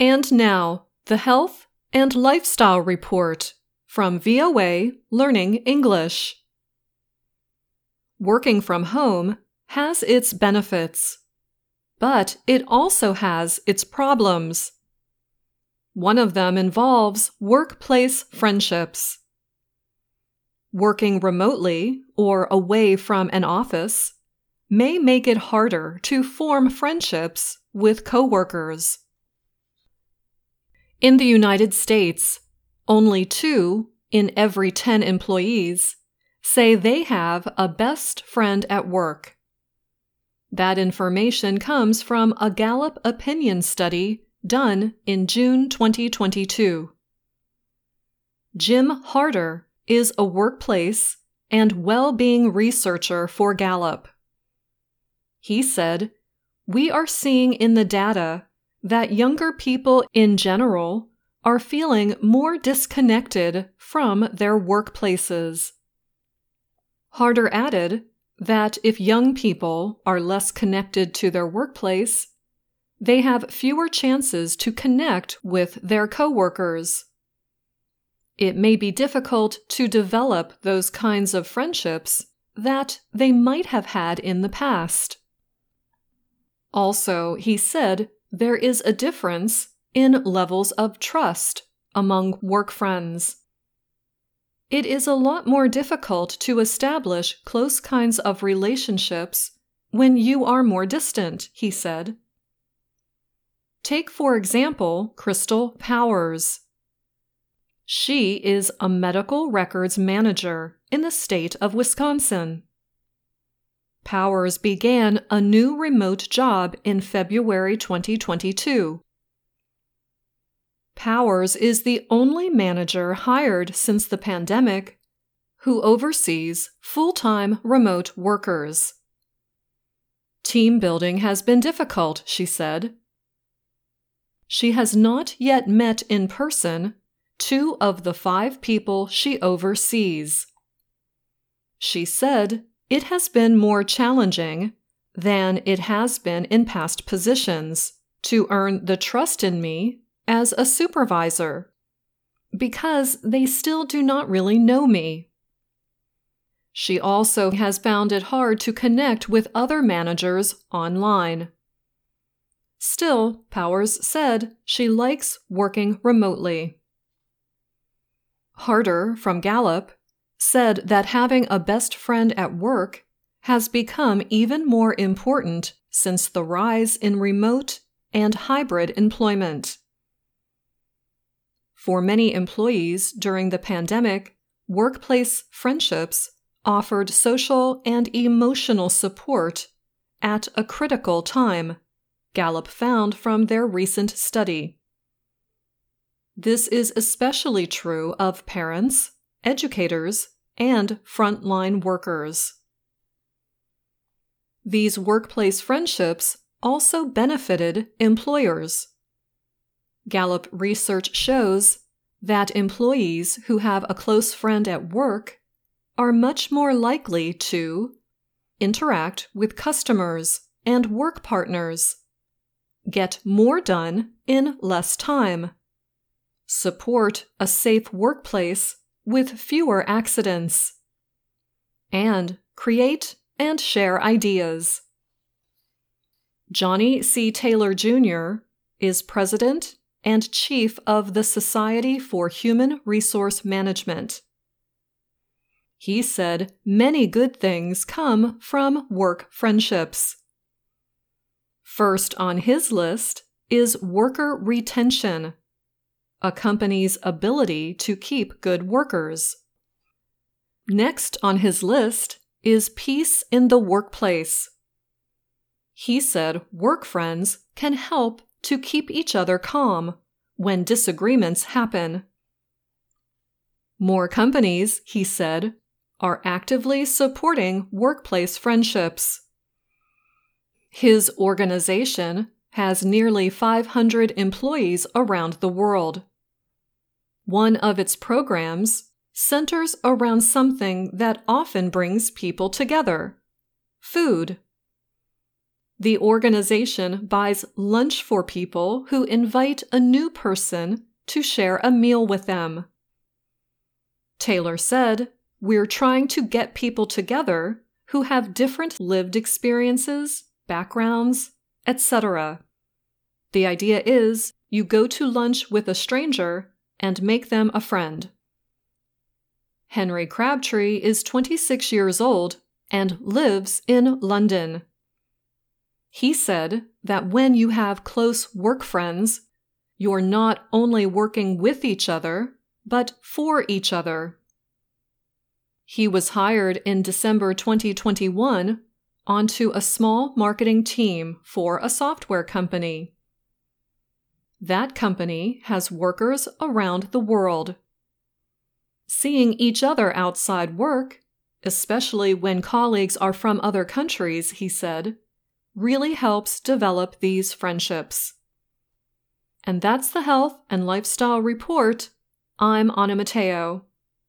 And now, the Health and Lifestyle Report from VOA Learning English. Working from home has its benefits, but it also has its problems. One of them involves workplace friendships. Working remotely or away from an office may make it harder to form friendships with coworkers. In the United States, only two in every 10 employees say they have a best friend at work. That information comes from a Gallup opinion study done in June 2022. Jim Harter is a workplace and well being researcher for Gallup. He said, We are seeing in the data that younger people in general are feeling more disconnected from their workplaces. Harter added that if young people are less connected to their workplace, they have fewer chances to connect with their coworkers. It may be difficult to develop those kinds of friendships that they might have had in the past. Also, he said there is a difference in levels of trust among work friends. It is a lot more difficult to establish close kinds of relationships when you are more distant, he said. Take, for example, Crystal Powers. She is a medical records manager in the state of Wisconsin. Powers began a new remote job in February 2022. Powers is the only manager hired since the pandemic who oversees full time remote workers. Team building has been difficult, she said. She has not yet met in person two of the five people she oversees. She said it has been more challenging than it has been in past positions to earn the trust in me as a supervisor because they still do not really know me. She also has found it hard to connect with other managers online. Still, Powers said she likes working remotely. Harter from Gallup said that having a best friend at work has become even more important since the rise in remote and hybrid employment. For many employees during the pandemic, workplace friendships offered social and emotional support at a critical time, Gallup found from their recent study. This is especially true of parents, educators, and frontline workers. These workplace friendships also benefited employers. Gallup research shows that employees who have a close friend at work are much more likely to interact with customers and work partners, get more done in less time, support a safe workplace with fewer accidents, and create and share ideas. Johnny C. Taylor Jr. is president and chief of the Society for Human Resource Management. He said many good things come from work friendships. First on his list is worker retention a company's ability to keep good workers. Next on his list is peace in the workplace. He said work friends can help to keep each other calm when disagreements happen. More companies, he said, are actively supporting workplace friendships. His organization has nearly 500 employees around the world. One of its programs centers around something that often brings people together food. The organization buys lunch for people who invite a new person to share a meal with them. Taylor said, We're trying to get people together who have different lived experiences, backgrounds, etc. The idea is you go to lunch with a stranger and make them a friend. Henry Crabtree is 26 years old and lives in London. He said that when you have close work friends, you're not only working with each other, but for each other. He was hired in December 2021 onto a small marketing team for a software company. That company has workers around the world. Seeing each other outside work, especially when colleagues are from other countries, he said, really helps develop these friendships. And that's the Health and Lifestyle Report. I'm Anna Matteo.